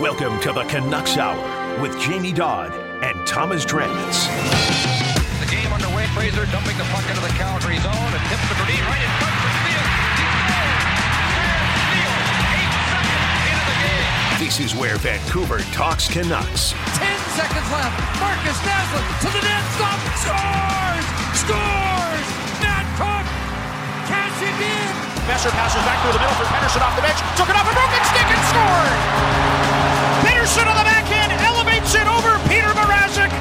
Welcome to the Canucks Hour with Jamie Dodd and Thomas Drance. The game underway. Fraser dumping the puck into the Calgary zone and tips to Berdine right in front for Steele. This is where Vancouver talks Canucks. Ten seconds left. Markus Naslund to the net. Stop. Scores! Scores! Matt Cooke. Cash it in. Messer passes back through the middle for Pettersson off the bench. Took it off a broken stick and scored! Pettersson on the backhand elevates it over Petr Mrazek.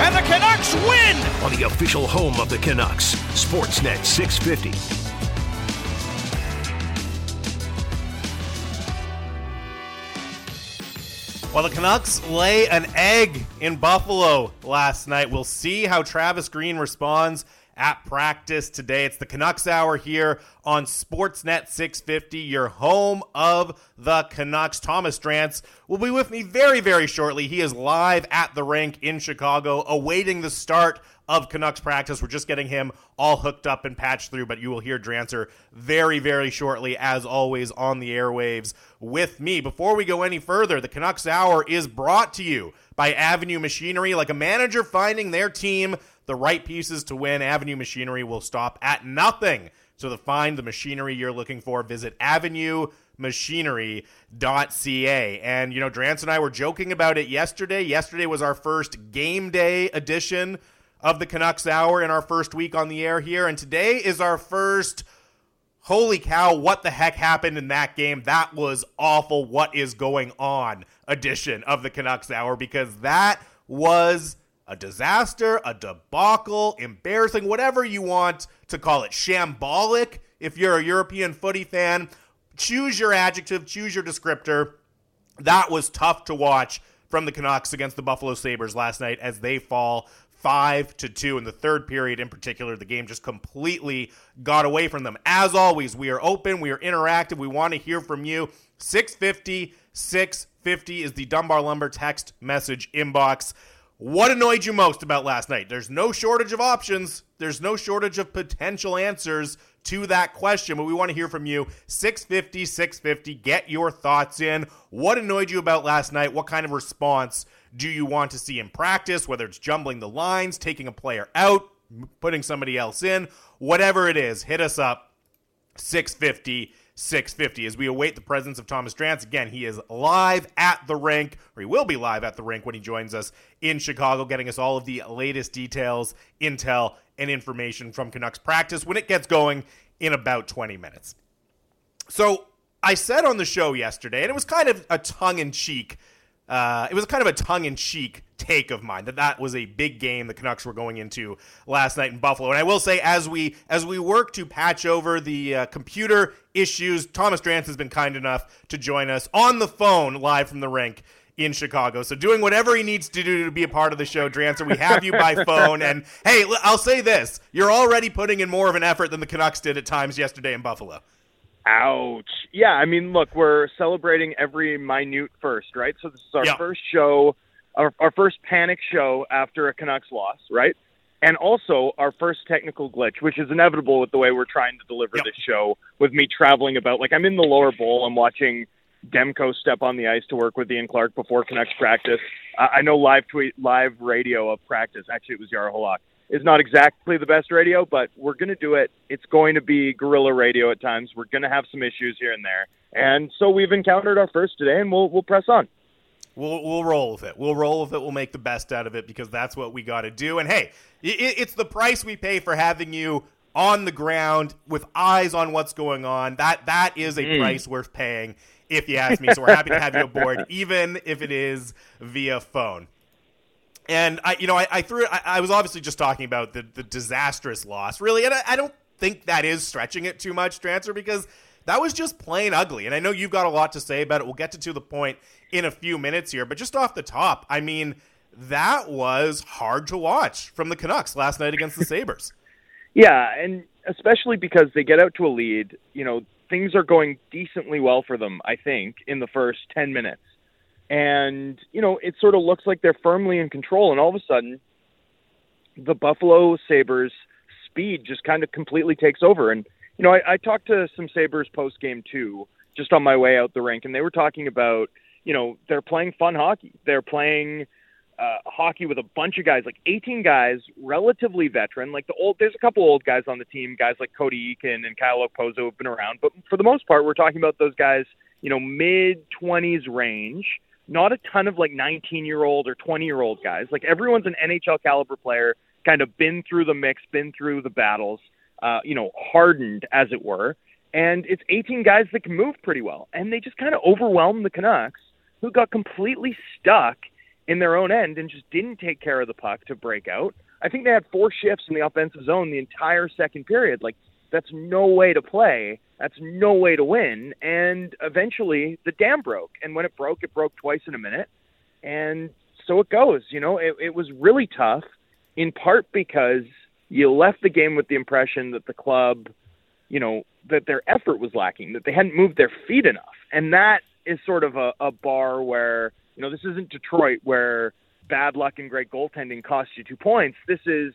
And the Canucks win! On the official home of the Canucks, Sportsnet 650. Well, the Canucks lay an egg in Buffalo last night. We'll see how Travis Green responds at practice today. It's the Canucks Hour here on Sportsnet 650, your home of the Canucks. Thomas Drance will be with me very, very shortly. He is live at the rink in Chicago, awaiting the start of Canucks practice. We're just getting him all hooked up and patched through, but you will hear Drancer very, very shortly, as always, on the airwaves with me. Before we go any further, the Canucks Hour is brought to you by Avenue Machinery. Like a manager finding their team the right pieces to win, Avenue Machinery will stop at nothing. So to find the machinery you're looking for, visit avenuemachinery.ca. And, you know, Drance and I were joking about it yesterday. Yesterday was our first game day edition of the Canucks Hour in our first week on the air here. And today is our first holy cow, what the heck happened in that game? That was awful. What is going on? Edition of the Canucks Hour because that was a disaster, a debacle, embarrassing, whatever you want to call it. Shambolic, if you're a European footy fan. Choose your adjective, choose your descriptor. That was tough to watch from the Canucks against the Buffalo Sabres last night as they fall five to two in the third period in particular the game just completely got away from them as always we are open we are interactive we want to hear from you 650 650 is the dunbar lumber text message inbox what annoyed you most about last night? There's no shortage of options. There's no shortage of potential answers to that question but we want to hear from you. 650 650 get your thoughts in. What annoyed you about last night? What kind of response do you want to see in practice, whether it's jumbling the lines, taking a player out, putting somebody else in, whatever it is, hit us up. 650 650 as we await the presence of Thomas Drance. Again, he is live at the rink, or he will be live at the rink when he joins us in Chicago, getting us all of the latest details, intel, and information from Canucks practice when it gets going in about 20 minutes. So I said on the show yesterday, and it was kind of a tongue in cheek uh, it was kind of a tongue-in-cheek take of mine that that was a big game the Canucks were going into last night in Buffalo. And I will say, as we as we work to patch over the uh, computer issues, Thomas Drance has been kind enough to join us on the phone live from the rink in Chicago. So doing whatever he needs to do to be a part of the show, Drancer. We have you by phone. And hey, I'll say this: you're already putting in more of an effort than the Canucks did at times yesterday in Buffalo. Ouch. Yeah, I mean, look, we're celebrating every minute first, right? So this is our Yeah. first show, our, our first panic show after a Canucks loss, right? And also our first technical glitch, which is inevitable with the way we're trying to deliver Yep. this show with me traveling about. Like, I'm in the lower bowl. I'm watching Demko step on the ice to work with Ian Clark before Canucks practice. Uh, I know live tweet, live radio of practice. Actually, it was Jaro Halak. Is not exactly the best radio, but we're going to do it. It's going to be guerrilla radio at times. We're going to have some issues here and there, and so we've encountered our first today, and we'll we'll press on. We'll, we'll roll with it. We'll roll with it. We'll make the best out of it because that's what we got to do. And hey, it, it's the price we pay for having you on the ground with eyes on what's going on. That that is a mm-hmm. price worth paying, if you ask me. So we're happy to have you aboard, even if it is via phone. And I, you know, I, I threw. I, I was obviously just talking about the, the disastrous loss, really, and I, I don't think that is stretching it too much, Drancer, because that was just plain ugly. And I know you've got a lot to say about it. We'll get to, to the point in a few minutes here, but just off the top, I mean, that was hard to watch from the Canucks last night against the Sabres. Yeah, and especially because they get out to a lead, you know, things are going decently well for them, I think, in the first 10 minutes. And, you know, it sort of looks like they're firmly in control. And all of a sudden, the Buffalo Sabres speed just kind of completely takes over. And, you know, I, I talked to some Sabres post game too, just on my way out the rink, and they were talking about, you know, they're playing fun hockey. They're playing uh, hockey with a bunch of guys, like 18 guys, relatively veteran. Like the old, there's a couple old guys on the team, guys like Cody Eakin and Kyle Okposo have been around, but for the most part, we're talking about those guys, you know, mid 20s range. Not a ton of like 19 year old or 20 year old guys. Like everyone's an NHL caliber player, kind of been through the mix, been through the battles, uh, you know, hardened as it were. And it's 18 guys that can move pretty well, and they just kind of overwhelmed the Canucks, who got completely stuck in their own end and just didn't take care of the puck to break out. I think they had four shifts in the offensive zone the entire second period. Like that's no way to play. That's no way to win. And eventually the dam broke. And when it broke, it broke twice in a minute. And so it goes. You know, it, it was really tough in part because you left the game with the impression that the club, you know, that their effort was lacking, that they hadn't moved their feet enough. And that is sort of a, a bar where you know, this isn't Detroit where bad luck and great goaltending cost you two points. This is,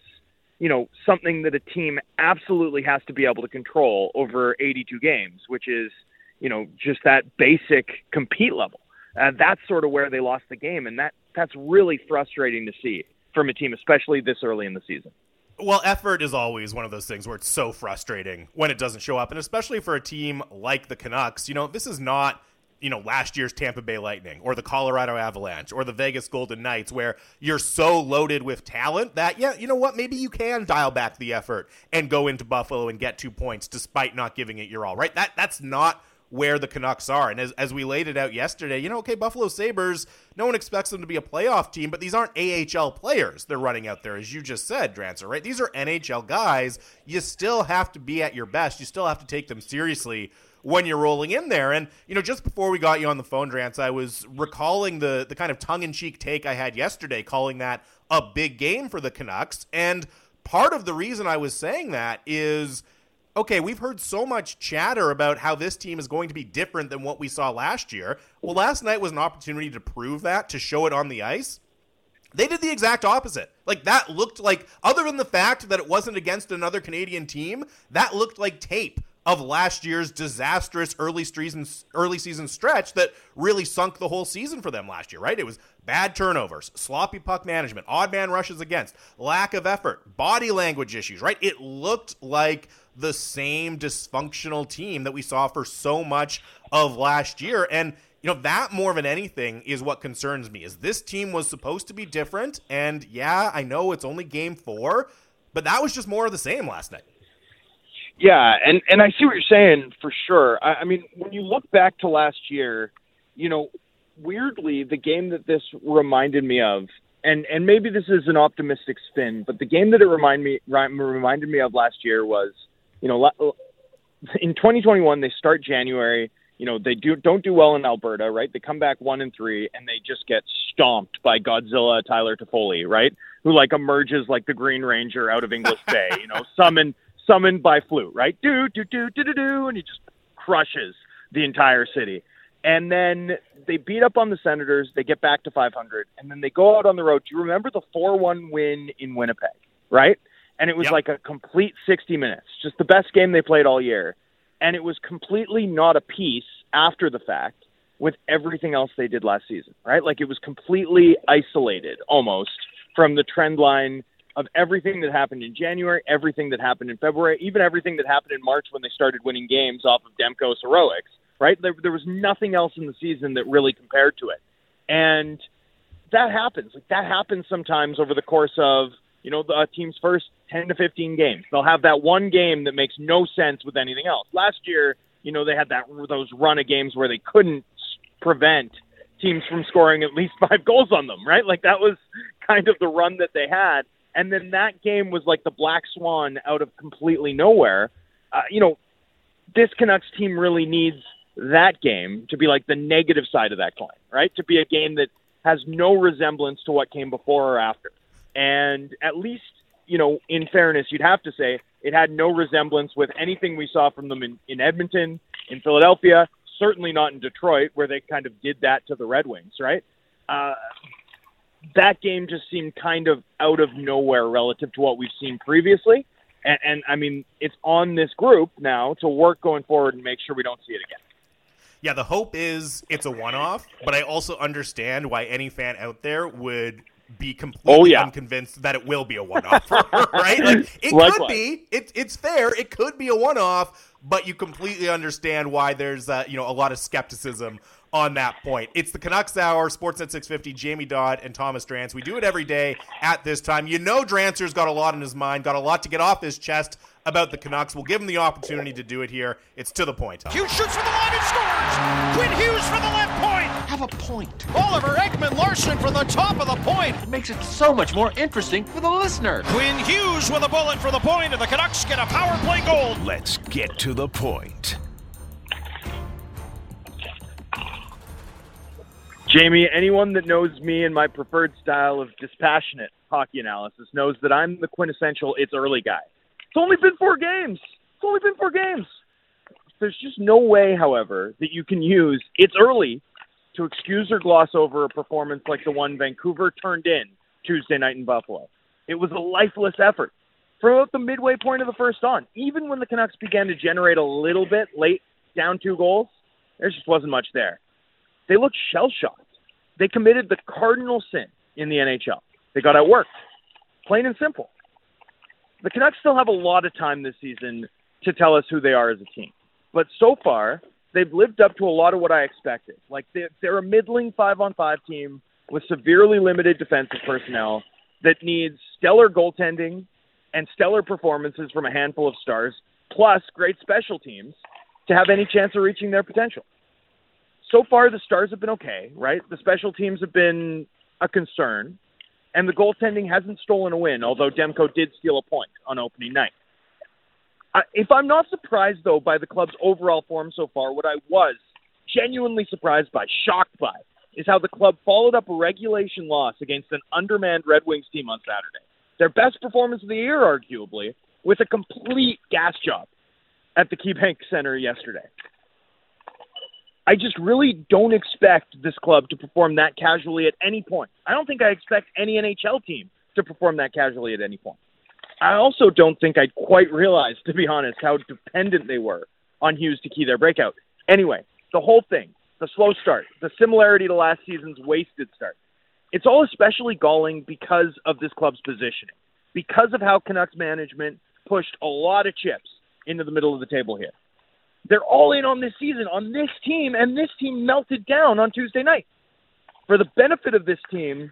you know, something that a team absolutely has to be able to control over 82 games, which is, you know, just that basic compete level. Uh, that's sort of where they lost the game, and that that's really frustrating to see from a team, especially this early in the season. Well, effort is always one of those things where it's so frustrating when it doesn't show up, and especially for a team like the Canucks. You know, this is not you know last year's Tampa Bay Lightning or the Colorado Avalanche or the Vegas Golden Knights where you're so loaded with talent that yeah you know what maybe you can dial back the effort and go into Buffalo and get two points despite not giving it your all right that that's not where the Canucks are and as, as we laid it out yesterday you know okay Buffalo Sabres no one expects them to be a playoff team but these aren't AHL players they're running out there as you just said Drancer right these are NHL guys you still have to be at your best you still have to take them seriously when you're rolling in there. And, you know, just before we got you on the phone, Drance, I was recalling the, the kind of tongue in cheek take I had yesterday, calling that a big game for the Canucks. And part of the reason I was saying that is okay, we've heard so much chatter about how this team is going to be different than what we saw last year. Well, last night was an opportunity to prove that, to show it on the ice. They did the exact opposite. Like that looked like, other than the fact that it wasn't against another Canadian team, that looked like tape of last year's disastrous early season early season stretch that really sunk the whole season for them last year, right? It was bad turnovers, sloppy puck management, odd man rushes against, lack of effort, body language issues, right? It looked like the same dysfunctional team that we saw for so much of last year. And you know that more than anything is what concerns me is this team was supposed to be different. And yeah i know it's only game four but that was just more of the same last night. Yeah, and and I see what you're saying for sure. I, I mean, when you look back to last year, you know, weirdly, the game that this reminded me of, and and maybe this is an optimistic spin, but the game that it remind me reminded me of last year was, you know, in 2021 they start January. You know, they do don't do well in Alberta, right? They come back one and three, and they just get stomped by Godzilla Tyler Toffoli, right? Who like emerges like the Green Ranger out of English Bay, you know, summon summoned by Flute, right? Do do do do do do, and he just crushes the entire city. And then they beat up on the Senators. They get back to 500, and then they go out on the road. Do you remember the 4-1 win in Winnipeg? Right, and it was yep. like a complete 60 minutes, just the best game they played all year. And it was completely not a piece after the fact with everything else they did last season, right? Like it was completely isolated almost from the trend line of everything that happened in January, everything that happened in February, even everything that happened in March when they started winning games off of Demko's heroics, right? There, there was nothing else in the season that really compared to it. And that happens. Like that happens sometimes over the course of, you know, the team's first 10 to 15 games. They'll have that one game that makes no sense with anything else. Last year, you know, they had that those run of games where they couldn't prevent teams from scoring at least five goals on them, right? Like that was kind of the run that they had and then that game was like the black swan out of completely nowhere. Uh, you know, this Canucks team really needs that game to be like the negative side of that coin, right? To be a game that has no resemblance to what came before or after. And at least, you know, in fairness, you'd have to say it had no resemblance with anything we saw from them in, in Edmonton, in Philadelphia, certainly not in Detroit, where they kind of did that to the Red Wings, right? Uh, that game just seemed kind of out of nowhere relative to what we've seen previously. And, and I mean, it's on this group now to work going forward and make sure we don't see it again. Yeah, the hope is it's a one-off, but I also understand why any fan out there would be completely Oh, yeah. unconvinced that it will be a one-off, right? Like it Likewise. could be. It, it's fair. It could be a one-off, but you completely understand why there's uh, you know a lot of skepticism on that point. It's the Canucks Hour, Sportsnet 650, Jamie Dodd and Thomas Drance. We do it every day at this time. You know Drancer's got a lot in his mind, got a lot to get off his chest about the Canucks. We'll give him the opportunity to do it here. It's to the point. Hughes shoots from the line and scores. Quinn Hughes from the left point. Have a point. Oliver Ekman-Larsson from the top of the point. It makes it so much more interesting for the listener. Quinn Hughes with a bullet for the point, and the Canucks get a power play goal. Let's get to the point. Jamie, anyone that knows me and my preferred style of dispassionate hockey analysis knows that I'm the quintessential it's early guy. It's only been four games. It's only been four games. There's just no way, however, that you can use it's early to excuse or gloss over a performance like the one Vancouver turned in Tuesday night in Buffalo. It was a lifeless effort. From about the midway point of the first on, even when the Canucks began to generate a little bit late, down two goals, there just wasn't much there. They looked shell shocked. They committed the cardinal sin in the NHL. They got outworked. Plain and simple. The Canucks still have a lot of time this season to tell us who they are as a team. But so far, they've lived up to a lot of what I expected. Like they're, they're a middling five on five team with severely limited defensive personnel that needs stellar goaltending and stellar performances from a handful of stars, plus great special teams to have any chance of reaching their potential so far the stars have been okay, right? The special teams have been a concern, and the goaltending hasn't stolen a win, although Demko did steal a point on opening night. If I'm not surprised, though, by the club's overall form so far, what I was genuinely surprised by, shocked by, is how the club followed up a regulation loss against an undermanned Red Wings team on Saturday. Their best performance of the year, arguably, with a complete gas job at the KeyBank Center yesterday. I just really don't expect this club to perform that casually at any point. I don't think I expect any NHL team to perform that casually at any point. I also don't think I'd quite realize, to be honest, how dependent they were on Hughes to key their breakout. Anyway, the whole thing, the slow start, the similarity to last season's wasted start, it's all especially galling because of this club's positioning, because of how Canucks management pushed a lot of chips into the middle of the table here. They're all in on this season, on this team, and this team melted down on Tuesday night. For the benefit of this team,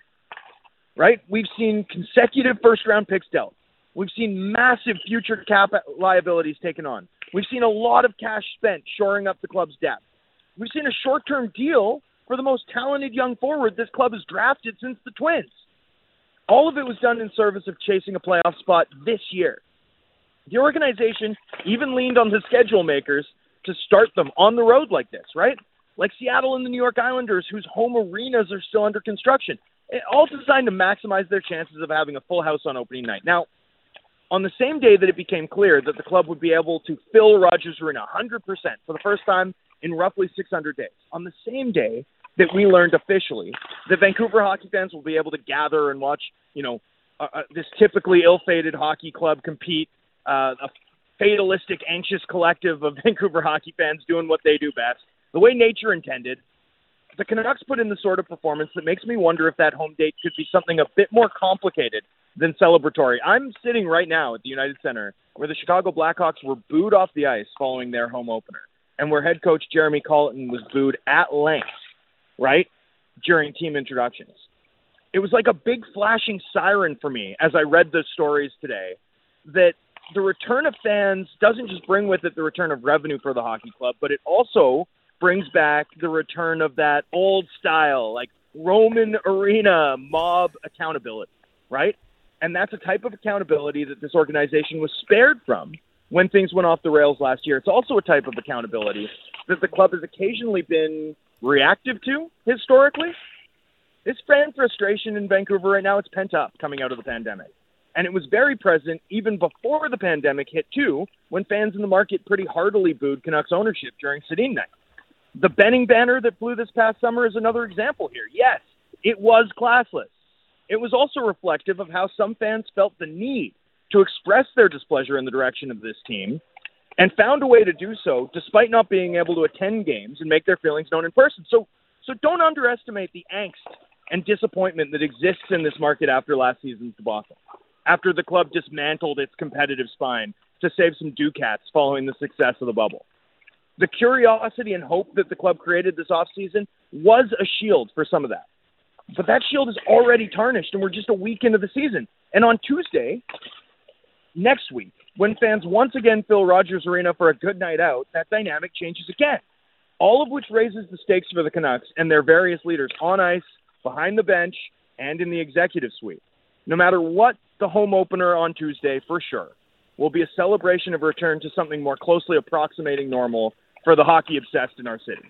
right, we've seen consecutive first round picks dealt. We've seen massive future cap liabilities taken on. We've seen a lot of cash spent shoring up the club's depth. We've seen a short term deal for the most talented young forward this club has drafted since the Twins. All of it was done in service of chasing a playoff spot this year. The organization even leaned on the schedule makers to start them on the road like this, right? Like Seattle and the New York Islanders, whose home arenas are still under construction. All designed to maximize their chances of having a full house on opening night. Now, on the same day that it became clear that the club would be able to fill Rogers Arena 100% for the first time in roughly 600 days, on the same day that we learned officially that Vancouver hockey fans will be able to gather and watch, you know, uh, uh, this typically ill-fated hockey club compete, uh, a fatalistic, anxious collective of Vancouver hockey fans doing what they do best, the way nature intended. The Canucks put in the sort of performance that makes me wonder if that home date could be something a bit more complicated than celebratory. I'm sitting right now at the United Center where the Chicago Blackhawks were booed off the ice following their home opener, and where head coach Jeremy Colliton was booed at length, right, during team introductions. It was like a big flashing siren for me as I read the stories today that the return of fans doesn't just bring with it the return of revenue for the hockey club, but it also brings back the return of that old style, like Roman arena mob accountability, right? And that's a type of accountability that this organization was spared from when things went off the rails last year. It's also a type of accountability that the club has occasionally been reactive to historically. This fan frustration in Vancouver right now, it's pent up coming out of the pandemic. And it was very present even before the pandemic hit, too, when fans in the market pretty heartily booed Canucks ownership during Sedin night. The Benning banner that flew this past summer is another example here. Yes, it was classless. It was also reflective of how some fans felt the need to express their displeasure in the direction of this team and found a way to do so despite not being able to attend games and make their feelings known in person. So, so don't underestimate the angst and disappointment that exists in this market after last season's debacle. After the club dismantled its competitive spine to save some Ducats following the success of the bubble. The curiosity and hope that the club created this offseason was a shield for some of that. But that shield is already tarnished, and we're just a week into the season. And on Tuesday, next week, when fans once again fill Rogers Arena for a good night out, that dynamic changes again. All of which raises the stakes for the Canucks and their various leaders on ice, behind the bench, and in the executive suite. No matter what the home opener on Tuesday, for sure, will be a celebration of return to something more closely approximating normal for the hockey obsessed in our city.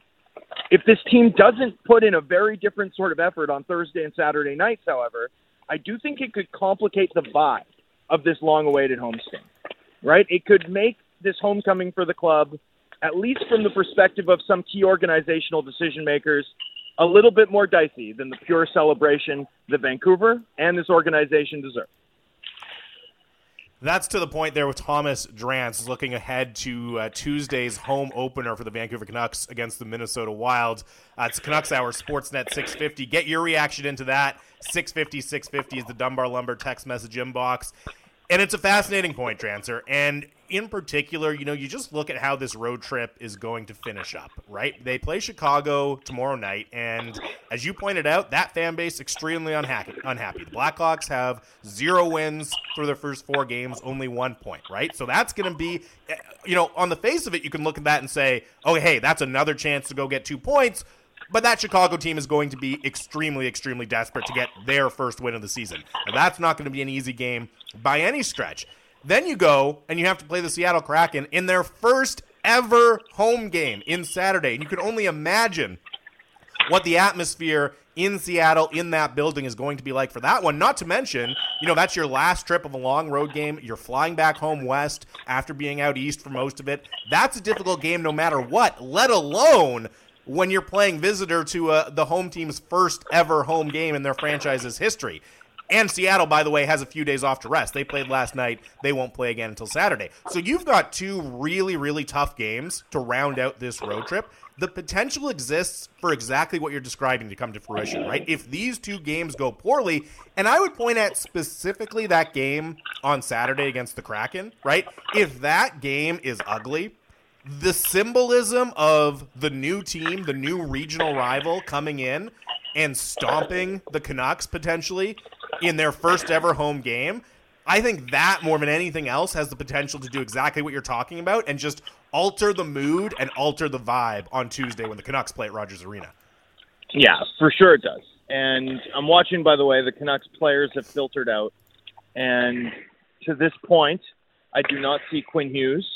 If this team doesn't put in a very different sort of effort on Thursday and Saturday nights, however, I do think it could complicate the vibe of this long awaited homestand, right? It could make this homecoming for the club, at least from the perspective of some key organizational decision makers, a little bit more dicey than the pure celebration that Vancouver and this organization deserve. That's to the point there with Thomas Drance looking ahead to uh, Tuesday's home opener for the Vancouver Canucks against the Minnesota Wild. Uh, it's Canucks Hour Sportsnet 650. Get your reaction into that. 650 650 is the Dunbar Lumber text message inbox. And it's a fascinating point, Drancer. And in particular, you know, you just look at how this road trip is going to finish up, right? They play Chicago tomorrow night, and as you pointed out, that fan base extremely unhappy. Unhappy. The Blackhawks have zero wins through their first four games, only one point, right? So that's going to be, eh, you know, on the face of it, you can look at that and say, oh, hey, that's another chance to go get two points. But that Chicago team is going to be extremely, extremely desperate to get their first win of the season. And that's not going to be an easy game by any stretch. Then you go and you have to play the Seattle Kraken in their first ever home game in Saturday. And you can only imagine what the atmosphere in Seattle in that building is going to be like for that one. Not to mention, you know, that's your last trip of a long road game. You're flying back home west after being out east for most of it. That's a difficult game no matter what, let alone when you're playing visitor to uh, the home team's first ever home game in their franchise's history. And Seattle, by the way, has a few days off to rest. They played last night. They won't play again until Saturday. So you've got two really, really tough games to round out this road trip. The potential exists for exactly what you're describing to come to fruition, right? If these two games go poorly, and I would point at specifically that game on Saturday against the Kraken, right? If that game is ugly, the symbolism of the new team, the new regional rival coming in and stomping the Canucks potentially in their first ever home game. I think that more than anything else has the potential to do exactly what you're talking about and just alter the mood and alter the vibe on Tuesday when the Canucks play at Rogers Arena. Yeah, for sure it does. And I'm watching, by the way, the Canucks players have filtered out. And to this point, I do not see Quinn Hughes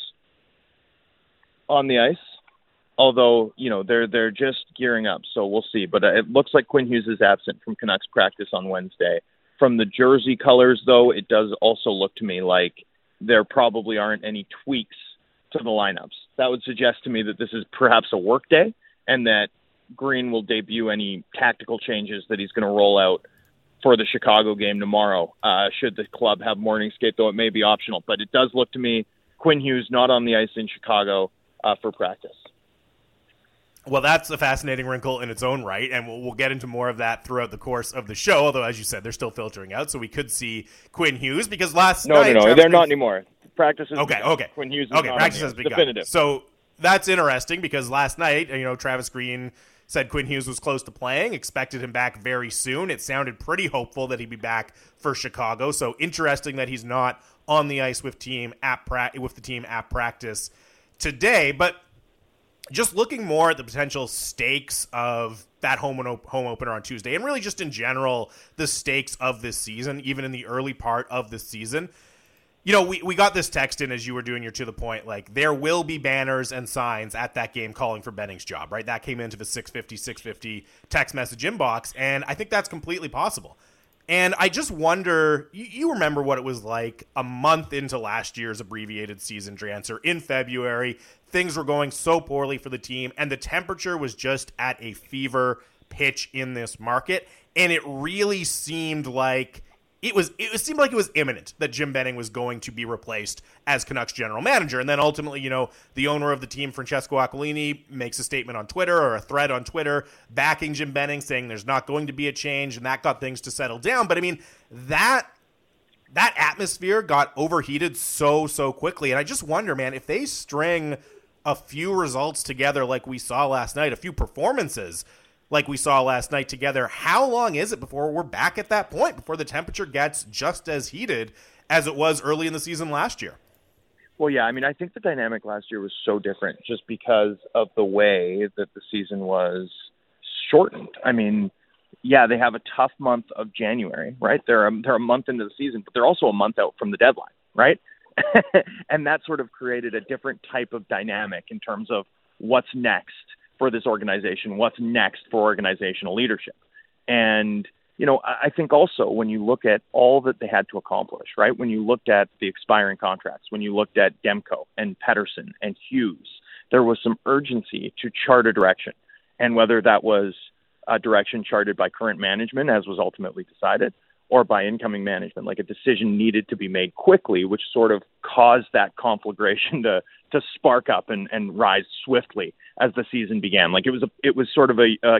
on the ice. Although you know they're they're just gearing up, so we'll see. But uh, it looks like Quinn Hughes is absent from Canucks practice on Wednesday. From the jersey colors, though, it does also look to me like there probably aren't any tweaks to the lineups. That would suggest to me that this is perhaps a work day, and that Green will debut any tactical changes that he's going to roll out for the Chicago game tomorrow. Uh, should the club have morning skate, though it may be optional, but it does look to me Quinn Hughes not on the ice in Chicago uh, for practice. Well, that's a fascinating wrinkle in its own right, and we'll, we'll, get into more of that throughout the course of the show. Although, as you said, they're still filtering out, so we could see Quinn Hughes because last no, night, no, no, they're not anymore. Practice is okay, okay. Quinn Hughes, okay, practice has begun. Definitive. So that's interesting because last night, you know, Travis Green said Quinn Hughes was close to playing, expected him back very soon. It sounded pretty hopeful that he'd be back for Chicago. So interesting that he's not on the ice with team at pra- with the team at practice today, but just looking more at the potential stakes of that home home opener on Tuesday, and really just in general the stakes of this season, even in the early part of the season. You know, we, we got this text in as you were doing your to the point, like there will be banners and signs at that game calling for Benning's job, right? That came into the 650 650 text message inbox, and I think that's completely possible. And I just wonder, you, you, remember what it was like a month into last year's abbreviated season, Drancer, in February. Things were going so poorly for the team, and the temperature was just at a fever pitch in this market. And it really seemed like it was it seemed like it was imminent that Jim Benning was going to be replaced as Canucks general manager, and then ultimately, you know, the owner of the team, Francesco Aquilini, makes a statement on Twitter or a thread on Twitter backing Jim Benning, saying there's not going to be a change, and that got things to settle down. But I mean, that that atmosphere got overheated so so quickly, and I just wonder, man, if they string a few results together like we saw last night, a few performances like we saw last night together. How long is it before we're back at that point, before the temperature gets just as heated as it was early in the season last year? Well, yeah, I mean, I think the dynamic last year was so different just because of the way that the season was shortened. I mean, yeah, they have a tough month of January, right? They're a, they're a month into the season, but they're also a month out from the deadline, right? and that sort of created a different type of dynamic in terms of what's next for this organization, what's next for organizational leadership. And, you know, I think also when you look at all that they had to accomplish, right? When you looked at the expiring contracts, when you looked at Demko and Pettersson and Hughes, there was some urgency to chart a direction. And whether that was a direction charted by current management, as was ultimately decided, or by incoming management. Like a decision needed to be made quickly, which sort of caused that conflagration to to spark up and, and rise swiftly as the season began. Like it was a it was sort of a, a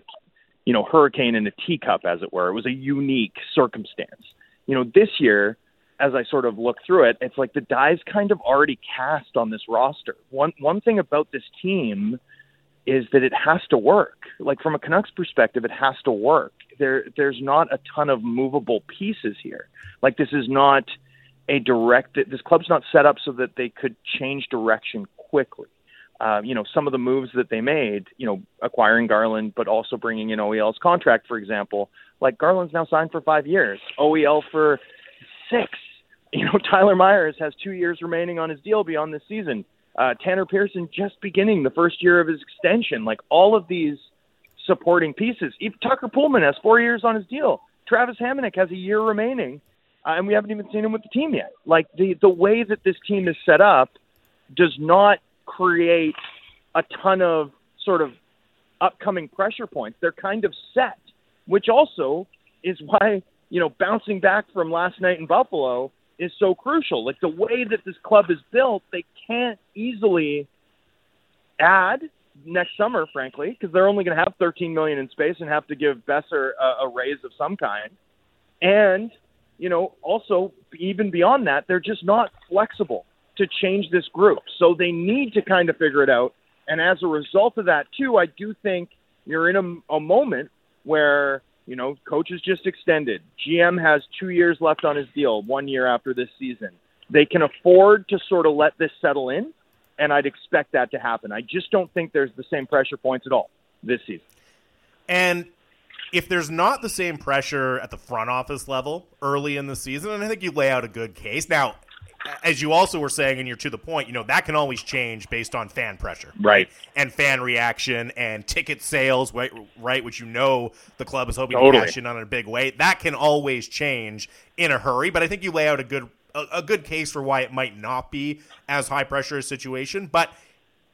you know hurricane in a teacup, as it were. It was a unique circumstance. You know, this year, as I sort of look through it, it's like the die's kind of already cast on this roster. One one thing about this team is that it has to work. Like from a Canucks perspective, it has to work. There, there's not a ton of movable pieces here. Like this is not a direct. This club's not set up so that they could change direction quickly. Uh, you know, some of the moves that they made, you know, acquiring Garland, but also bringing in OEL's contract, for example. Like Garland's now signed for five years, OEL for six. You know, Tyler Myers has two years remaining on his deal beyond this season. Uh, Tanner Pearson just beginning the first year of his extension. Like all of these supporting pieces. Even Tucker Poolman has four years on his deal. Travis Hamonic has a year remaining, uh, and we haven't even seen him with the team yet. Like the the way that this team is set up does not create a ton of sort of upcoming pressure points. They're kind of set, which also is why you know bouncing back from last night in Buffalo is so crucial. Like the way that this club is built, they can't easily add next summer, frankly, because they're only going to have 13 million in space and have to give Boeser a, a raise of some kind. And you know, also even beyond that, they're just not flexible to change this group. So they need to kind of figure it out. And as a result of that, too, I do think you're in a, a moment where you know, coach is just extended. GM has two years left on his deal, one year after this season. They can afford to sort of let this settle in, and I'd expect that to happen. I just don't think there's the same pressure points at all this season. And if there's not the same pressure at the front office level early in the season, and I think you lay out a good case. Now, as you also were saying, and you're to the point, you know, that can always change based on fan pressure. Right. And fan reaction and ticket sales, right, right which you know the club is hoping totally. to cash in on in a big way. That can always change in a hurry, but I think you lay out a good a, a good case for why it might not be as high pressure a situation. But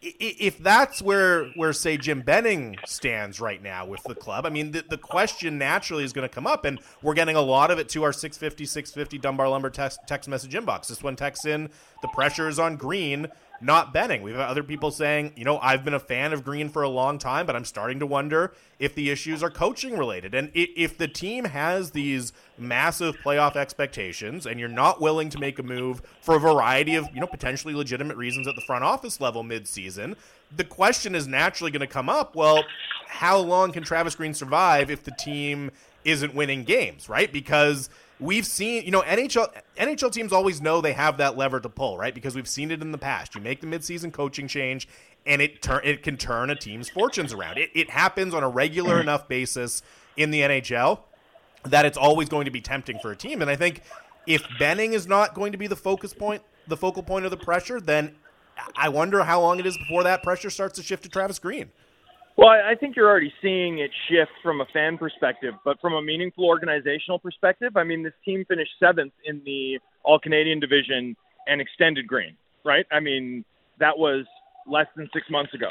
if that's where where say Jim Benning stands right now with the club, I mean the, the question naturally is going to come up, and we're getting a lot of it to our 650 650 Dunbar Lumber text, text message inbox. This one texts in the pressure is on Green not Benning. We've had other people saying, you know, I've been a fan of Green for a long time, but I'm starting to wonder if the issues are coaching related. And if the team has these massive playoff expectations and you're not willing to make a move for a variety of, you know, potentially legitimate reasons at the front office level midseason, the question is naturally going to come up, well, how long can Travis Green survive if the team isn't winning games, right? Because – we've seen, you know, NHL NHL teams always know they have that lever to pull, right? Because we've seen it in the past. You make the midseason coaching change, and it turn it can turn a team's fortunes around. It, it happens on a regular enough basis in the NHL that it's always going to be tempting for a team. And I think if Benning is not going to be the focus point, the focal point of the pressure, then I wonder how long it is before that pressure starts to shift to Travis Green. Well, I think you're already seeing it shift from a fan perspective, but from a meaningful organizational perspective, I mean, this team finished seventh in the All Canadian division and extended green, right? I mean, that was less than six months ago,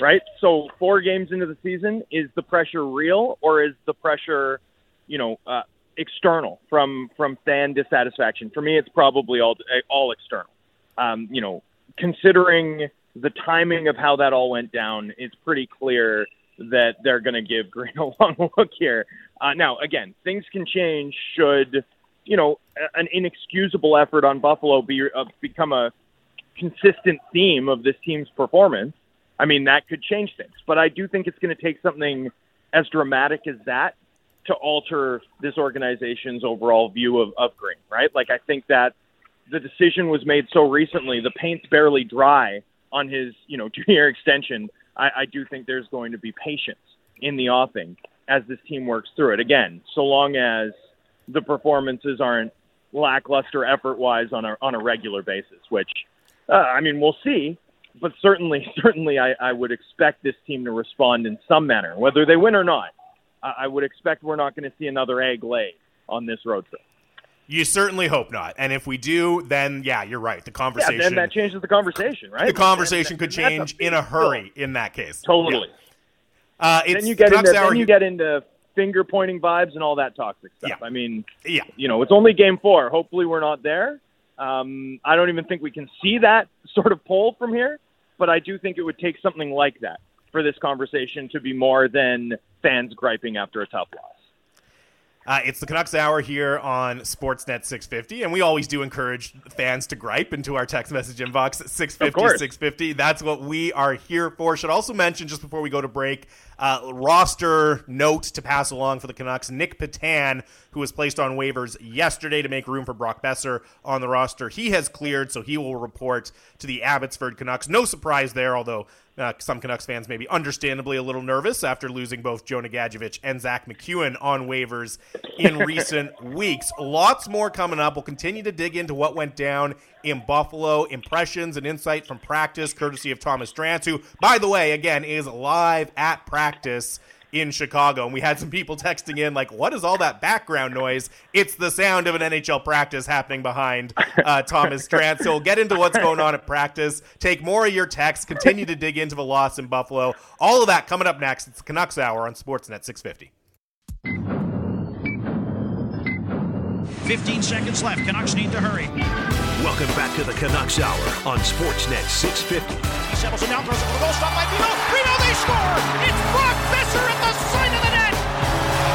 right? So, four games into the season, is the pressure real or is the pressure, you know, uh, external from from fan dissatisfaction. For me, it's probably all all external. Um, you know, considering the timing of how that all went down, it's pretty clear that they're going to give Green a long look here. Uh, now, again, things can change should you know an inexcusable effort on Buffalo be uh, become a consistent theme of this team's performance. I mean, that could change things, but I do think it's going to take something as dramatic as that to alter this organization's overall view of, of Green, right? Like, I think that the decision was made so recently, the paint's barely dry on his, you know, two-year extension. I, I do think there's going to be patience in the offing as this team works through it. Again, so long as the performances aren't lackluster effort-wise on a on a regular basis, which uh, I mean we'll see. But certainly, certainly, I, I would expect this team to respond in some manner, whether they win or not. I, I would expect we're not going to see another egg laid on this road trip. You certainly hope not. And if we do, then yeah, you're right. The conversation yeah, then that changes the conversation, right? The conversation and, could change a in a hurry in that case. Totally. Yeah. Uh, then you get into then you get into finger pointing vibes and all that toxic stuff. Yeah. I mean, yeah. you know, it's only game four. Hopefully, we're not there. Um, I don't even think we can see that sort of poll from here, but I do think it would take something like that for this conversation to be more than fans griping after a tough loss. Uh, it's the Canucks Hour here on Sportsnet 650, and we always do encourage fans to gripe into our text message inbox 650 650. That's what we are here for. Should also mention, just before we go to break, uh, roster note to pass along for the Canucks Nick Petan, who was placed on waivers yesterday to make room for Brock Boeser on the roster. He has cleared, so he will report to the Abbotsford Canucks. No surprise there, although uh, some Canucks fans may be understandably a little nervous after losing both Jonah Gadjovich and Zack MacEwen on waivers in recent weeks. Lots more coming up. We'll continue to dig into what went down in Buffalo, impressions and insight from practice, courtesy of Thomas Drance, who, by the way, again, is live at practice in Chicago. And we had some people texting in, like, what is all that background noise? It's the sound of an NHL practice happening behind uh, Thomas Drance. So we'll get into what's going on at practice, take more of your texts, continue to dig into the loss in Buffalo. All of that coming up next. It's Canucks Hour on Sportsnet 650. 15 seconds left. Canucks need to hurry. Welcome back to the Canucks Hour on Sportsnet 650. He settles it down, throws it for the goal, stop by Vino. Vino, they score! It's Brock Boeser at the side of the net!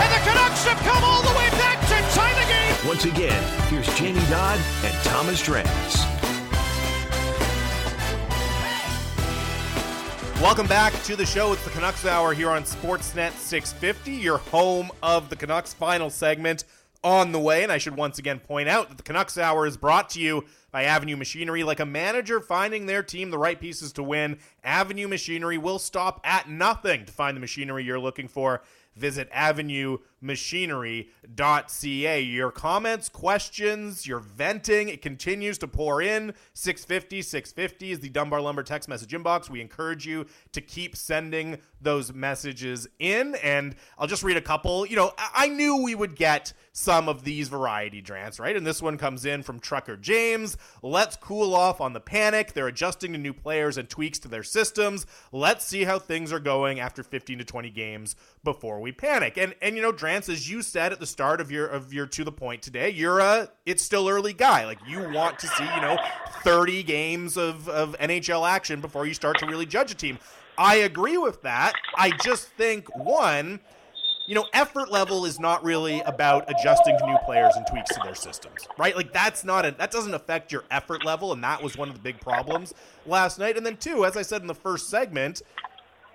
And the Canucks have come all the way back to tie the game! Once again, here's Jamie Dodd and Thomas Drance. Welcome back to the show. It's the Canucks Hour here on Sportsnet 650, your home of the Canucks final segment on the way. And I should once again point out that the Canucks Hour is brought to you by Avenue Machinery. Like a manager finding their team the right pieces to win, Avenue Machinery will stop at nothing to find the machinery you're looking for. Visit avenuemachinery.ca. Your comments, questions, your venting, it continues to pour in. 650 650 is the Dunbar Lumber text message inbox. We encourage you to keep sending those messages in. And I'll just read a couple. You know, I knew we would get some of these variety drants, right? And this one comes in from Trucker James. Let's cool off on the panic. They're adjusting to new players and tweaks to their systems. Let's see how things are going after 15 to 20 games before we panic. And and you know, Drance, as you said at the start of your of your to the point today, you're a it's still early guy. Like you want to see, you know, 30 games of, of NHL action before you start to really judge a team. I agree with that. I just think one you know, effort level is not really about adjusting to new players and tweaks to their systems, right? Like that's not a that doesn't affect your effort level, and that was one of the big problems last night. And then two, as I said in the first segment,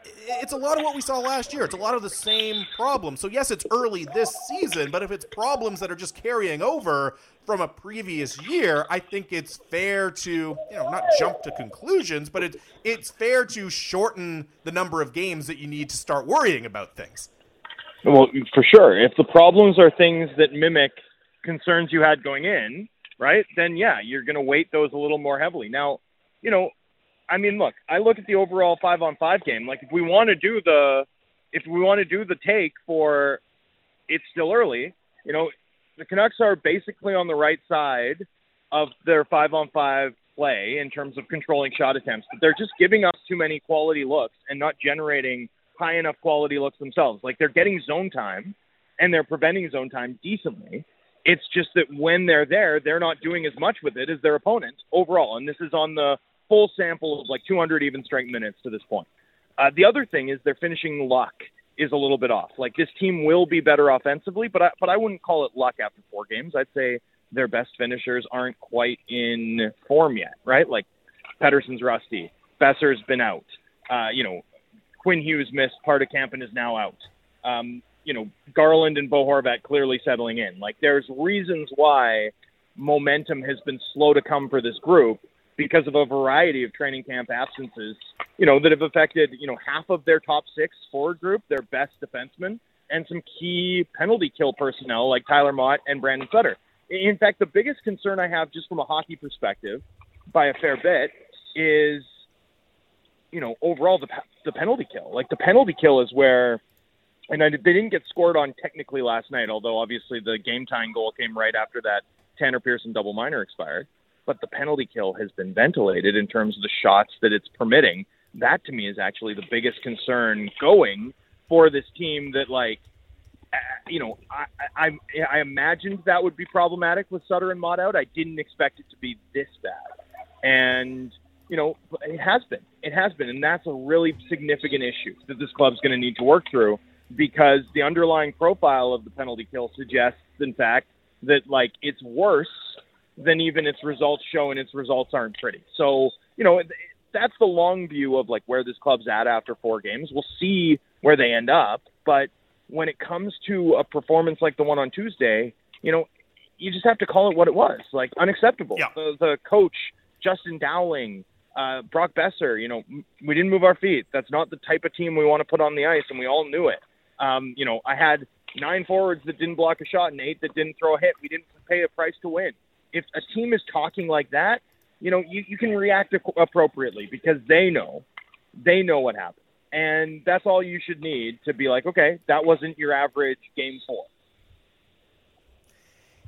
it's a lot of what we saw last year. It's a lot of the same problems. So yes, it's early this season, but if it's problems that are just carrying over from a previous year, I think it's fair to, you know, not jump to conclusions, but it, it's fair to shorten the number of games that you need to start worrying about things. Well, for sure. If the problems are things that mimic concerns you had going in, right? Then yeah, you're going to weight those a little more heavily. Now, you know, I mean, look, I look at the overall five on five game. Like, if we want to do the, if we want to do the take for, it's still early. You know, the Canucks are basically on the right side of their five on five play in terms of controlling shot attempts, but they're just giving us too many quality looks and not generating high enough quality looks themselves. Like they're getting zone time, and they're preventing zone time decently. It's just that when they're there, they're not doing as much with it as their opponents overall. And this is on the full sample of like 200 even strength minutes to this point. Uh, the other thing is their finishing luck is a little bit off. Like this team will be better offensively, but I, but I wouldn't call it luck after four games. I'd say their best finishers aren't quite in form yet, right? Like Pettersson's rusty, Boeser's been out. Uh, you know, Quinn Hughes missed part of camp and is now out. Um, you know, Garland and Bo Horvat clearly settling in. Like there's reasons why momentum has been slow to come for this group because of a variety of training camp absences, you know, that have affected, you know, half of their top six forward group, their best defensemen, and some key penalty kill personnel like Tyler Motte and Brandon Sutter. In fact, the biggest concern I have just from a hockey perspective, by a fair bit, is, you know, overall the the penalty kill. Like the penalty kill is where and I, they didn't get scored on technically last night, although obviously the game tying goal came right after that Tanner Pearson double minor expired. But the penalty kill has been ventilated in terms of the shots that it's permitting. That to me is actually the biggest concern going for this team. That like, uh, you know, I, I I imagined that would be problematic with Sutter and Motte out. I didn't expect it to be this bad, and you know, it has been. It has been, and that's a really significant issue that this club's going to need to work through because the underlying profile of the penalty kill suggests, in fact, that like it's worse than even its results show, and its results aren't pretty. So you know that's the long view of like where this club's at after four games. We'll see where they end up, but when it comes to a performance like the one on Tuesday, you know, you just have to call it what it was, like unacceptable. Yeah. The, the coach Justin Dowling, uh, Brock Boeser, you know, we didn't move our feet. That's not the type of team we want to put on the ice, and we all knew it. Um, you know, I had nine forwards that didn't block a shot and eight that didn't throw a hit. We didn't pay a price to win. If a team is talking like that, you know, you, you can react appropriately because they know, they know what happened. And that's all you should need to be like, okay, that wasn't your average game four.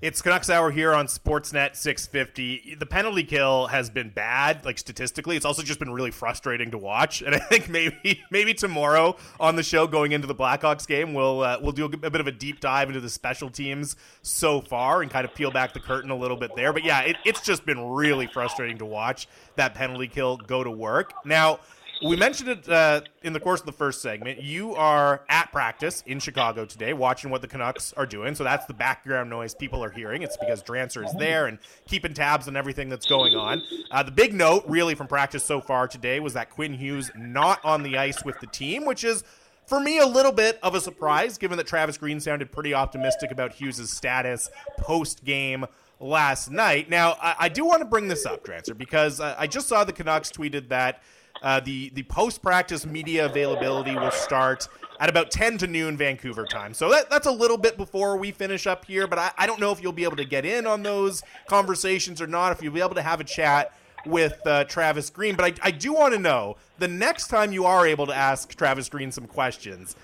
It's Canucks Hour here on Sportsnet 650. The penalty kill has been bad, like statistically. It's also just been really frustrating to watch. And I think maybe maybe tomorrow on the show, going into the Blackhawks game, we'll uh, we'll do a, a, bit of a deep dive into the special teams so far and kind of peel back the curtain a little bit there. But yeah, it, it's just been really frustrating to watch that penalty kill go to work. Now we mentioned it uh, in the course of the first segment. You are at practice in Chicago today, watching what the Canucks are doing. So that's the background noise people are hearing. It's because Drancer is there and keeping tabs on everything that's going on. Uh, the big note, really, from practice so far today was that Quinn Hughes not on the ice with the team, which is for me a little bit of a surprise, given that Travis Green sounded pretty optimistic about Hughes' status post game last night. Now, I, I, do want to bring this up, Drancer, because I just saw the Canucks tweeted that uh, the the post practice media availability will start at about 10 to noon Vancouver time. So that, that's a little bit before we finish up here, but I, I don't know if you'll be able to get in on those conversations or not, if you'll be able to have a chat with uh, Travis Green. But I, I do want to know the next time you are able to ask Travis Green some questions,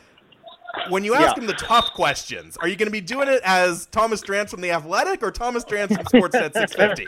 when you ask yeah. him the tough questions, are you going to be doing it as Thomas Drance from The Athletic or Thomas Drance from Sportsnet 650?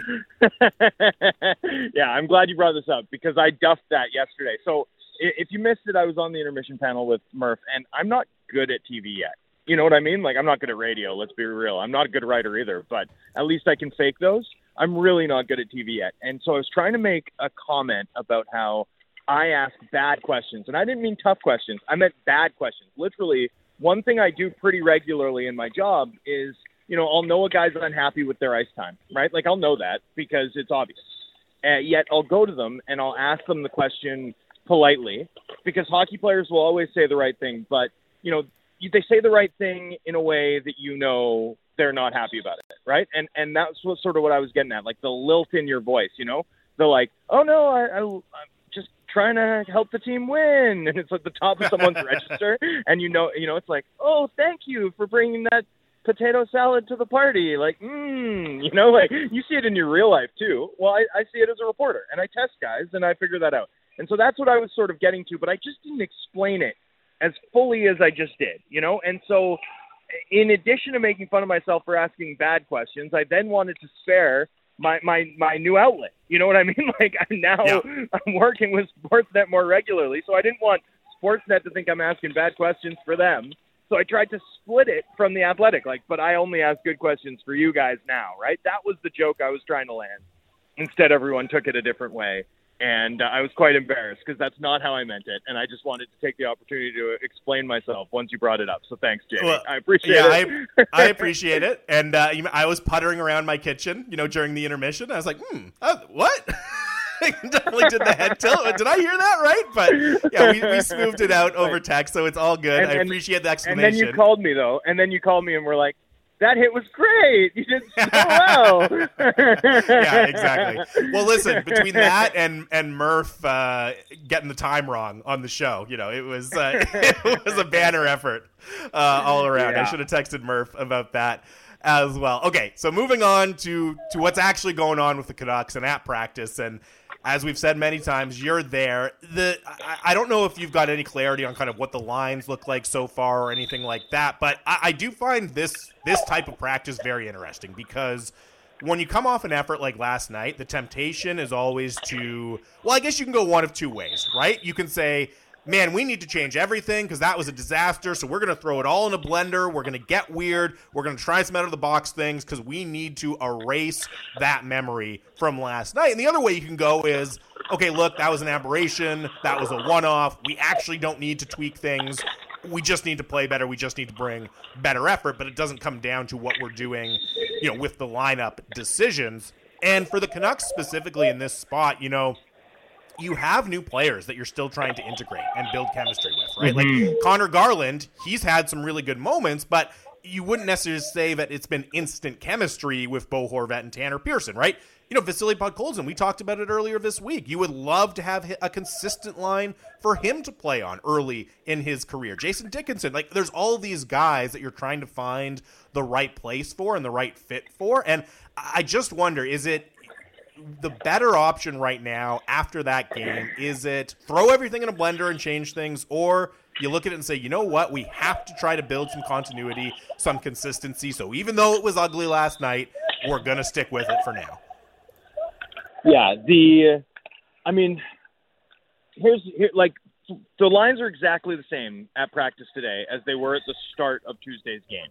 yeah, I'm glad you brought this up because I duffed that yesterday. So if you missed it, I was on the intermission panel with Murph, and I'm not good at TV yet. You know what I mean? Like, I'm not good at radio, let's be real. I'm not a good writer either, but at least I can fake those. I'm really not good at TV yet. And so I was trying to make a comment about how I ask bad questions. And I didn't mean tough questions. I meant bad questions. Literally, one thing I do pretty regularly in my job is, you know, I'll know a guy's unhappy with their ice time, right? Like I'll know that because it's obvious. Uh, yet I'll go to them and I'll ask them the question politely because hockey players will always say the right thing, but you know, they say the right thing in a way that you know they're not happy about it, right? And and that's what sort of what I was getting at, like the lilt in your voice, you know, the like, oh no, I, I trying to help the team win, and it's at the top of someone's register, and you know, you know, it's like, oh, thank you for bringing that potato salad to the party. Like, mmm, you know, like you see it in your real life too. Well, I, I see it as a reporter, and I test guys, and I figure that out. And so that's what I was sort of getting to, but I just didn't explain it as fully as I just did, you know. And so, in addition to making fun of myself for asking bad questions, I then wanted to spare my my my new outlet. You know what I mean? Like I'm now yeah. I'm working with Sportsnet more regularly, so I didn't want Sportsnet to think I'm asking bad questions for them. so I tried to split it from the athletic, like, but I only ask good questions for you guys now, right? That was the joke I was trying to land. Instead, everyone took it a different way. And uh, I was quite embarrassed because that's not how I meant it. And I just wanted to take the opportunity to explain myself once you brought it up. So thanks, Jamie. Well, I appreciate yeah, it. I, I appreciate it. And uh, I was puttering around my kitchen, you know, during the intermission. I was like, hmm, uh, what? definitely did the head tilt. Did I hear that right? But yeah, we, we smoothed it out over text, so it's all good. And, I appreciate the explanation. And then you called me though, and then you called me and we're like, that hit was great. You did so well. yeah, exactly. Well, listen, between that and and Murph uh, getting the time wrong on the show, you know, it was uh, it was a banner effort uh, all around. Yeah. I should have texted Murph about that as well. Okay, so moving on to to what's actually going on with the Canucks and at practice and as we've said many times, you're there. The I, I, don't know if you've got any clarity on kind of what the lines look like so far or anything like that, but I, I do find this this type of practice very interesting because when you come off an effort like last night, the temptation is always to well, I guess you can go one of two ways, right? You can say man, we need to change everything because that was a disaster. So we're going to throw it all in a blender. We're going to get weird. We're going to try some out of the box things because we need to erase that memory from last night. And the other way you can go is, okay, look, that was an aberration. That was a one off. We actually don't need to tweak things. We just need to play better. We just need to bring better effort. But it doesn't come down to what we're doing, you know, with the lineup decisions. And for the Canucks specifically in this spot, you know, you have new players that you're still trying to integrate and build chemistry with, right? Mm-hmm. Like Connor Garland, he's had some really good moments, but you wouldn't necessarily say that it's been instant chemistry with Bo Horvat and Tanner Pearson, right? You know, Vasily Podkolzin, we talked about it earlier this week. You would love to have a consistent line for him to play on early in his career. Jason Dickinson, like there's all these guys that you're trying to find the right place for and the right fit for. And I just wonder, is it the better option right now after that game is it throw everything in a blender and change things or you look at it and say you know what? We have to try to build some continuity some consistency so even though it was ugly last night we're going to stick with it for now. Yeah the i mean here's here, like the lines are exactly the same at practice today as they were at the start of tuesday's game.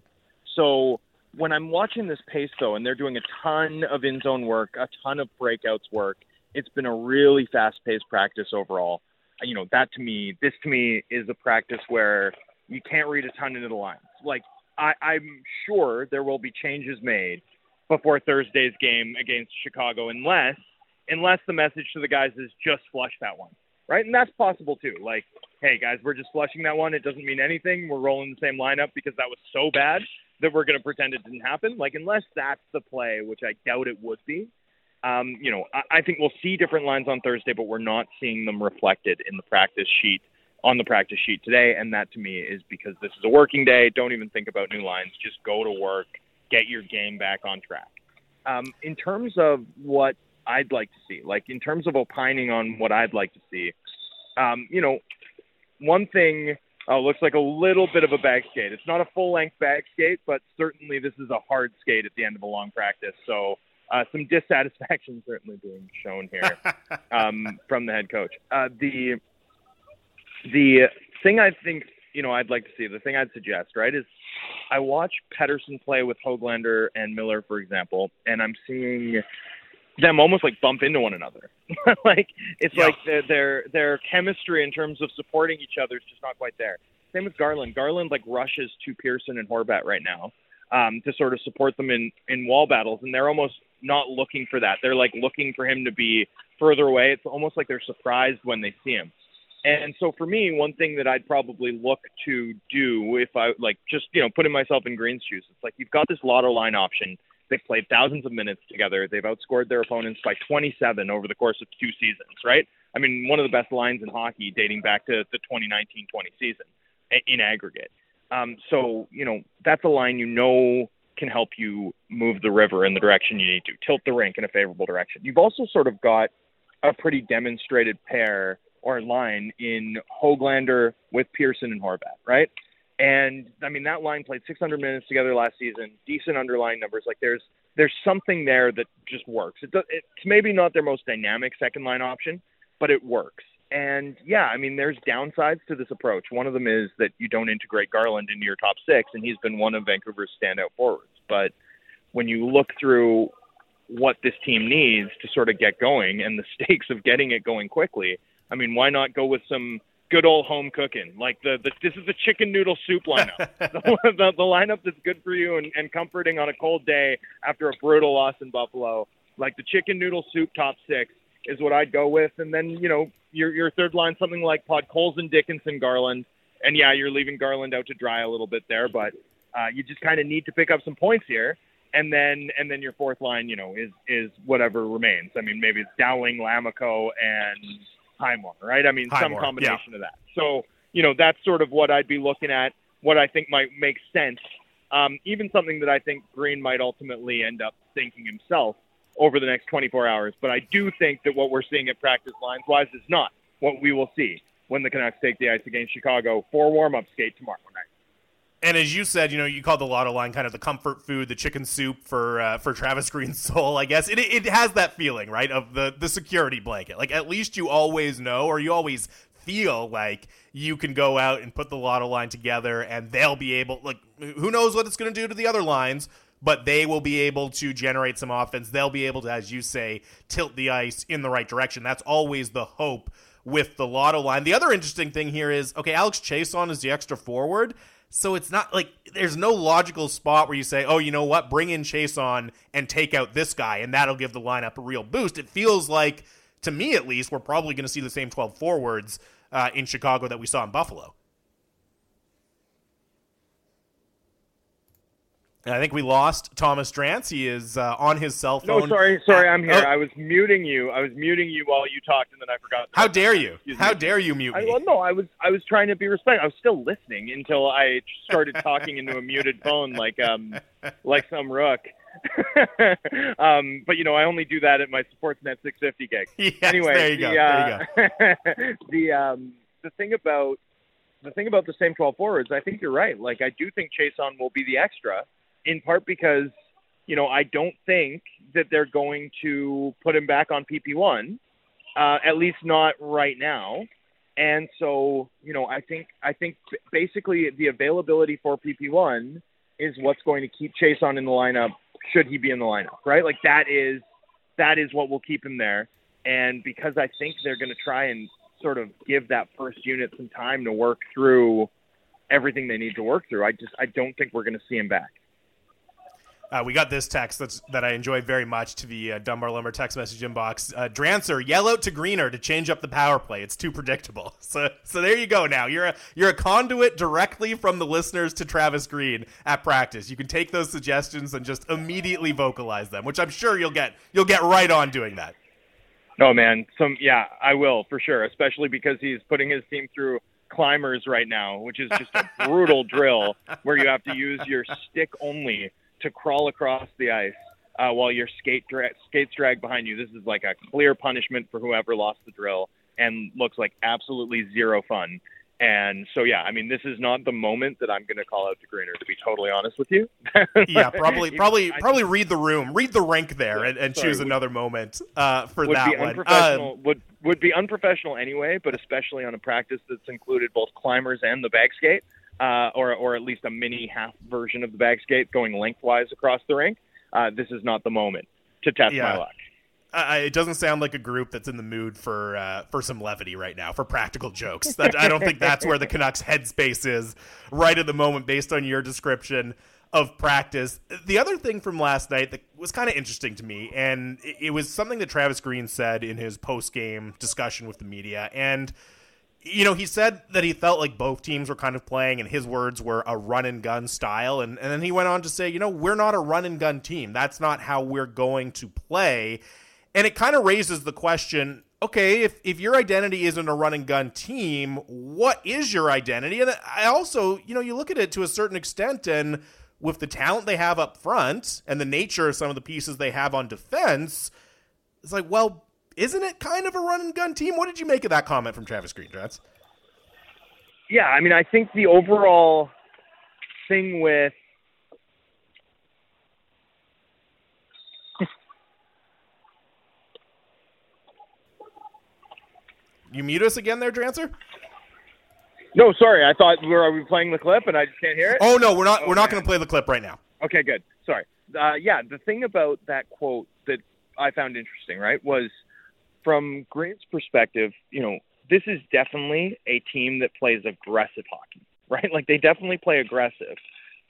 So when I'm watching this pace though, and they're doing a ton of in zone work, a ton of breakouts work, it's been a really fast paced practice overall. Uh, you know, that to me, this to me is a practice where you can't read a ton into the lines. Like I, I'm sure there will be changes made before Thursday's game against Chicago, unless unless the message to the guys is just flush that one, right? And that's possible too. Like, hey guys, we're just flushing that one. It doesn't mean anything. We're rolling the same lineup because that was so bad that we're going to pretend it didn't happen. Like unless that's the play, which I doubt it would be. Um, you know, I, I think we'll see different lines on Thursday, but we're not seeing them reflected in the practice sheet on the practice sheet today. And that to me is because this is a working day. Don't even think about new lines. Just go to work, get your game back on track. Um, in terms of what I'd like to see, like in terms of opining on what I'd like to see, um, you know, one thing Oh, looks like a little bit of a bag skate. It's not a full length bag skate, but certainly this is a hard skate at the end of a long practice. So uh, some dissatisfaction certainly being shown here um, from the head coach. Uh, the the thing I think you know I'd like to see, the thing I'd suggest, right, is I watch Pettersson play with Hoglander and Miller, for example, and I'm seeing them almost like bump into one another. like it's yeah. like their, their their chemistry in terms of supporting each other is just not quite there. Same with Garland. Garland like rushes to Pearson and Horvat right now um, to sort of support them in in wall battles, and they're almost not looking for that. They're like looking for him to be further away. It's almost like they're surprised when they see him. And so for me, one thing that I'd probably look to do if I like just you know putting myself in Green's shoes, it's like you've got this lotto line option They've played thousands of minutes together. They've outscored their opponents by 27 over the course of two seasons, right? I mean, one of the best lines in hockey dating back to the 2019 20 season in aggregate. Um, so, you know, that's a line you know can help you move the river in the direction you need to, tilt the rink in a favorable direction. You've also sort of got a pretty demonstrated pair or line in Hoglander with Pearson and Horvat, right? And I mean, that line played 600 minutes together last season, decent underlying numbers. Like there's there's something there that just works. It does, it's maybe not their most dynamic second line option, but it works. And yeah, I mean, there's downsides to this approach. One of them is that you don't integrate Garland into your top six, and he's been one of Vancouver's standout forwards. But when you look through what this team needs to sort of get going and the stakes of getting it going quickly, I mean, why not go with some good old home cooking? Like the, the this is the chicken noodle soup lineup, the, the, the lineup that's good for you and, and comforting on a cold day after a brutal loss in Buffalo. Like the chicken noodle soup top six is what I'd go with, and then you know your your third line something like Podkolzin, Dickinson, Garland, and yeah, you're leaving Garland out to dry a little bit there, but uh, you just kind of need to pick up some points here. And then and then your fourth line, you know, is is whatever remains. I mean, maybe it's Dowling, Lammikko, and Highmore, right? I mean, some combination yeah. of that. So, you know, that's sort of what I'd be looking at, what I think might make sense. Um, even something that I think Green might ultimately end up thinking himself over the next 24 hours. But I do think that what we're seeing at practice lines wise is not what we will see when the Canucks take the ice against Chicago for warm up skate tomorrow night. And as you said, you know, you called the lotto line kind of the comfort food, the chicken soup for uh, for Travis Green's soul. I guess it it has that feeling, right, of the the security blanket. Like at least you always know, or you always feel like you can go out and put the lotto line together, and they'll be able. Like who knows what it's going to do to the other lines, but they will be able to generate some offense. They'll be able to, as you say, tilt the ice in the right direction. That's always the hope with the lotto line. The other interesting thing here is okay, Alex Chiasson is the extra forward. So it's not like there's no logical spot where you say, oh, you know what, bring in Chiasson and take out this guy, and that'll give the lineup a real boost. It feels like, to me at least, we're probably going to see the same 12 forwards uh, in Chicago that we saw in Buffalo. I think we lost Thomas Drance. He is uh, on his cell phone. No, sorry, sorry, I'm here. Oh, I was muting you. I was muting you while you talked, and then I forgot. how dare you? Excuse How me. dare you mute I, me? well, no, I was I was trying to be respectful. I was still listening until I started talking into a muted phone, like um like some rook. um, but you know, I only do that at my Sportsnet 650 gig. Yes, anyway, there you go. the, There you uh, the um the thing about the thing about the same 12 forwards, I think you're right. Like I do think Chiasson will be the extra, in part because you know I don't think that they're going to put him back on PP1, uh, at least not right now. And so, you know, I think I think basically the availability for PP1 is what's going to keep Chiasson in the lineup should he be in the lineup, right? Like that is that is what will keep him there. And because I think they're going to try and sort of give that first unit some time to work through everything they need to work through, I just I don't think we're going to see him back. Uh, we got this text that's, that I enjoyed very much to the uh, Dunbar Lumber text message inbox. Uh, Drancer, yell out to Greener to change up the power play. It's too predictable. So, so there you go. Now you're a you're a conduit directly from the listeners to Travis Green at practice. You can take those suggestions and just immediately vocalize them, which I'm sure you'll get you'll get right on doing that. No, man. Some yeah, I will for sure. Especially because he's putting his team through climbers right now, which is just a brutal drill where you have to use your stick only to crawl across the ice uh, while your skate dra- skates drag behind you. This is like a clear punishment for whoever lost the drill and looks like absolutely zero fun. And so, yeah, I mean, this is not the moment that I'm going to call out to Greener, to be totally honest with you. Yeah, probably probably probably read the room, read the rank there, and, and Sorry, choose would- another moment uh, for would that be one. unprofessional. Um, would would be unprofessional anyway, but especially on a practice that's included both climbers and the bag skate, uh, or or at least a mini half version of the bag skate going lengthwise across the rink. Uh, this is not the moment to test Yeah. my luck. I, it doesn't sound like a group that's in the mood for uh, for some levity right now, for practical jokes. That, I don't think that's where the Canucks headspace is right at the moment, based on your description of practice. The other thing from last night that was kind of interesting to me, and it, it was something that Travis Green said in his post game discussion with the media, and you know, he said that he felt like both teams were kind of playing, and his words were a run and gun style. And, and then he went on to say, you know, we're not a run and gun team. That's not how we're going to play. And it kind of raises the question okay, if, if your identity isn't a run and gun team, what is your identity? And I also, you know, you look at it to a certain extent, and with the talent they have up front and the nature of some of the pieces they have on defense, it's like, well, isn't it kind of a run and gun team? What did you make of that comment from Travis Green, Drats? Yeah, I mean, I think the overall thing with you mute us again there, Drancer? No, sorry. I thought we were are we playing the clip and I just can't hear it. Oh no, we're not. we're not going to play the clip right now. Okay, good. Sorry. Uh, yeah, the thing about that quote that I found interesting, right, was from Grant's perspective, you know, this is definitely a team that plays aggressive hockey, right? Like they definitely play aggressive.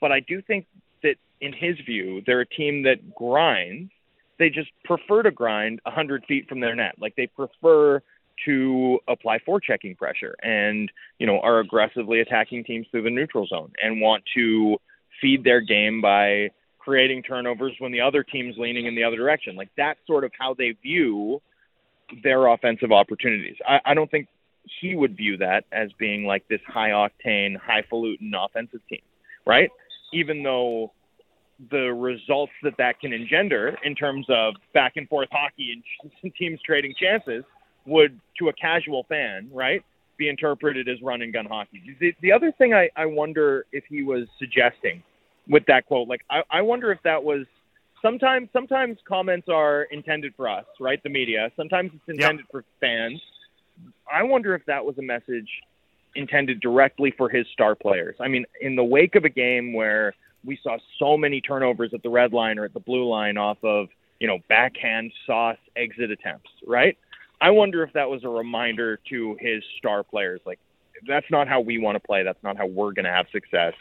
But I do think that in his view, they're a team that grinds. They just prefer to grind 100 feet from their net. Like they prefer to apply forechecking pressure and, you know, are aggressively attacking teams through the neutral zone and want to feed their game by creating turnovers when the other team's leaning in the other direction. Like that's sort of how they view their offensive opportunities. I, I don't think he would view that as being like this high octane, highfalutin offensive team, right? Even though the results that that can engender in terms of back and forth hockey and teams trading chances would, to a casual fan, right, be interpreted as run and gun hockey. The, the other thing I, I wonder if he was suggesting with that quote, like I, I wonder if that was sometimes sometimes comments are intended for us, right? The media. Sometimes it's intended for fans. I wonder if that was a message intended directly for his star players. I mean, in the wake of a game where we saw so many turnovers at the red line or at the blue line off of, you know, backhand sauce exit attempts, right? I wonder if that was a reminder to his star players like that's not how we want to play. That's not how we're going to have success.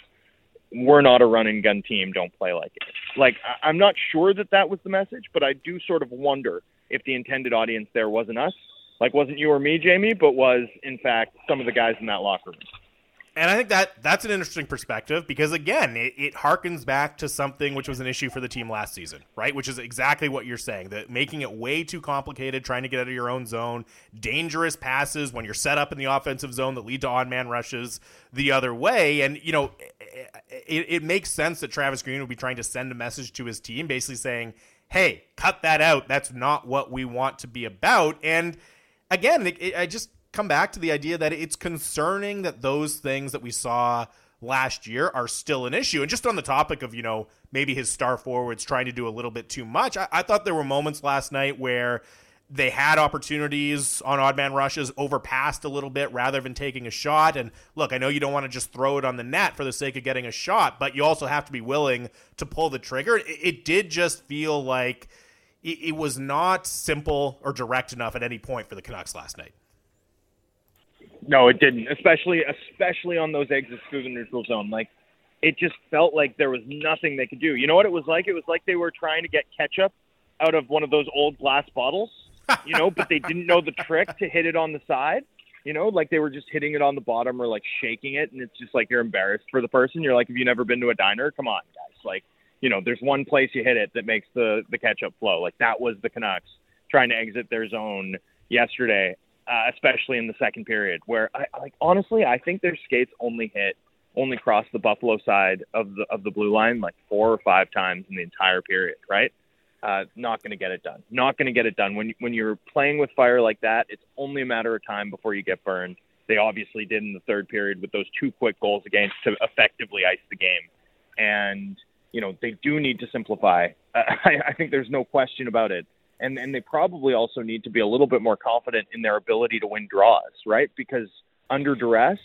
We're not a run and gun team. Don't play like it. Like I'm not sure that that was the message, but I do sort of wonder if the intended audience there wasn't us, like wasn't you or me, Jamie, but was in fact some of the guys in that locker room. And I think that that's an interesting perspective because again, it, it harkens back to something which was an issue for the team last season, right? Which is exactly what you're saying that making it way too complicated, trying to get out of your own zone, dangerous passes when you're set up in the offensive zone that lead to on man rushes the other way. And, you know, it, it makes sense that Travis Green would be trying to send a message to his team, basically saying, hey, cut that out. That's not what we want to be about. And again, it, I just come back to the idea that it's concerning that those things that we saw last year are still an issue. And just on the topic of, you know, maybe his star forwards trying to do a little bit too much, I, I thought there were moments last night where they had opportunities on odd man rushes, overpassed a little bit rather than taking a shot. And look, I know you don't want to just throw it on the net for the sake of getting a shot, but you also have to be willing to pull the trigger. It, it did just feel like it, it was not simple or direct enough at any point for the Canucks last night. No, it didn't. Especially especially on those exits through the neutral zone. Like it just felt like there was nothing they could do. You know what it was like? It was like they were trying to get ketchup out of one of those old glass bottles, you know, but they didn't know the trick to hit it on the side. You know, like they were just hitting it on the bottom or like shaking it, and it's just like you're embarrassed for the person. You're like, have you never been to a diner? Come on, guys. Like, you know, there's one place you hit it that makes the the ketchup flow. Like that was the Canucks trying to exit their zone yesterday, uh, especially in the second period, where I like honestly, I think their skates only hit only crossed the Buffalo side of the of the blue line like four or five times in the entire period, right? Uh, not going to get it done. Not going to get it done. When when you're playing with fire like that, it's only a matter of time before you get burned. They obviously did in the third period with those two quick goals against to effectively ice the game, and you know they do need to simplify. Uh, I, I think there's no question about it, and and they probably also need to be a little bit more confident in their ability to win draws, right? Because under duress,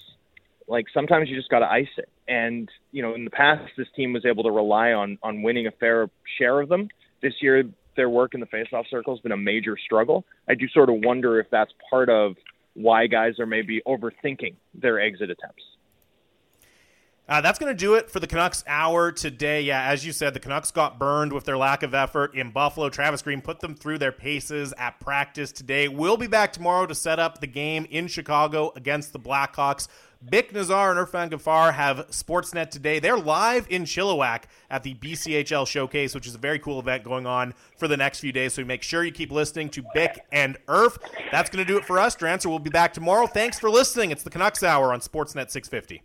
like sometimes you just got to ice it. And you know, in the past, this team was able to rely on on winning a fair share of them. This year, their work in the faceoff circle has been a major struggle. I do sort of wonder if that's part of why guys are maybe overthinking their exit attempts. Uh, that's going to do it for the Canucks hour today. Yeah, as you said, the Canucks got burned with their lack of effort in Buffalo. Travis Green put them through their paces at practice today. We'll be back tomorrow to set up the game in Chicago against the Blackhawks. Bik Nizzar and Irfan Gaffar have Sportsnet today. They're live in Chilliwack at the BCHL Showcase, which is a very cool event going on for the next few days. So make sure you keep listening to Bick and Irf. That's going to do it for us. Drancer will be back tomorrow. Thanks for listening. It's the Canucks Hour on Sportsnet 650.